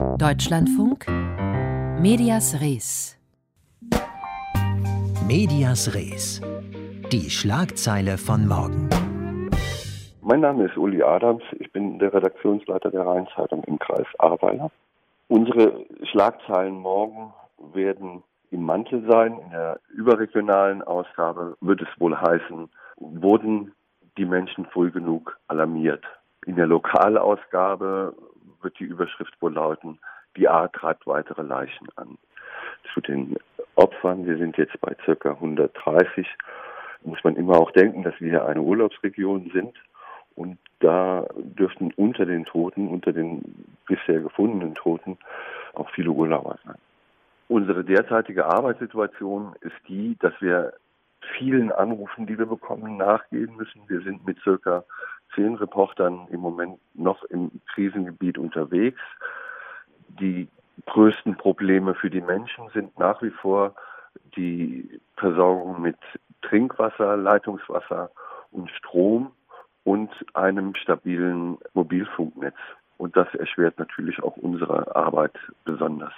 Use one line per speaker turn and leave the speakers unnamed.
Deutschlandfunk Medias Res.
Medias Res. Die Schlagzeile von morgen.
Mein Name ist Uli Adams. Ich bin der Redaktionsleiter der Rheinzeitung im Kreis Ahrweiler. Unsere Schlagzeilen morgen werden im Mantel sein. In der überregionalen Ausgabe wird es wohl heißen, wurden die Menschen früh genug alarmiert. In der Lokalausgabe wird die Überschrift wohl lauten, die A treibt weitere Leichen an. Zu den Opfern, wir sind jetzt bei circa 130, muss man immer auch denken, dass wir hier eine Urlaubsregion sind. Und da dürften unter den Toten, unter den bisher gefundenen Toten, auch viele Urlauber sein. Unsere derzeitige Arbeitssituation ist die, dass wir vielen Anrufen, die wir bekommen, nachgehen müssen. Wir sind mit circa zehn Reportern im Moment noch im Krisengebiet unterwegs. Die größten Probleme für die Menschen sind nach wie vor die Versorgung mit Trinkwasser, Leitungswasser und Strom und einem stabilen Mobilfunknetz. Und das erschwert natürlich auch unsere Arbeit besonders.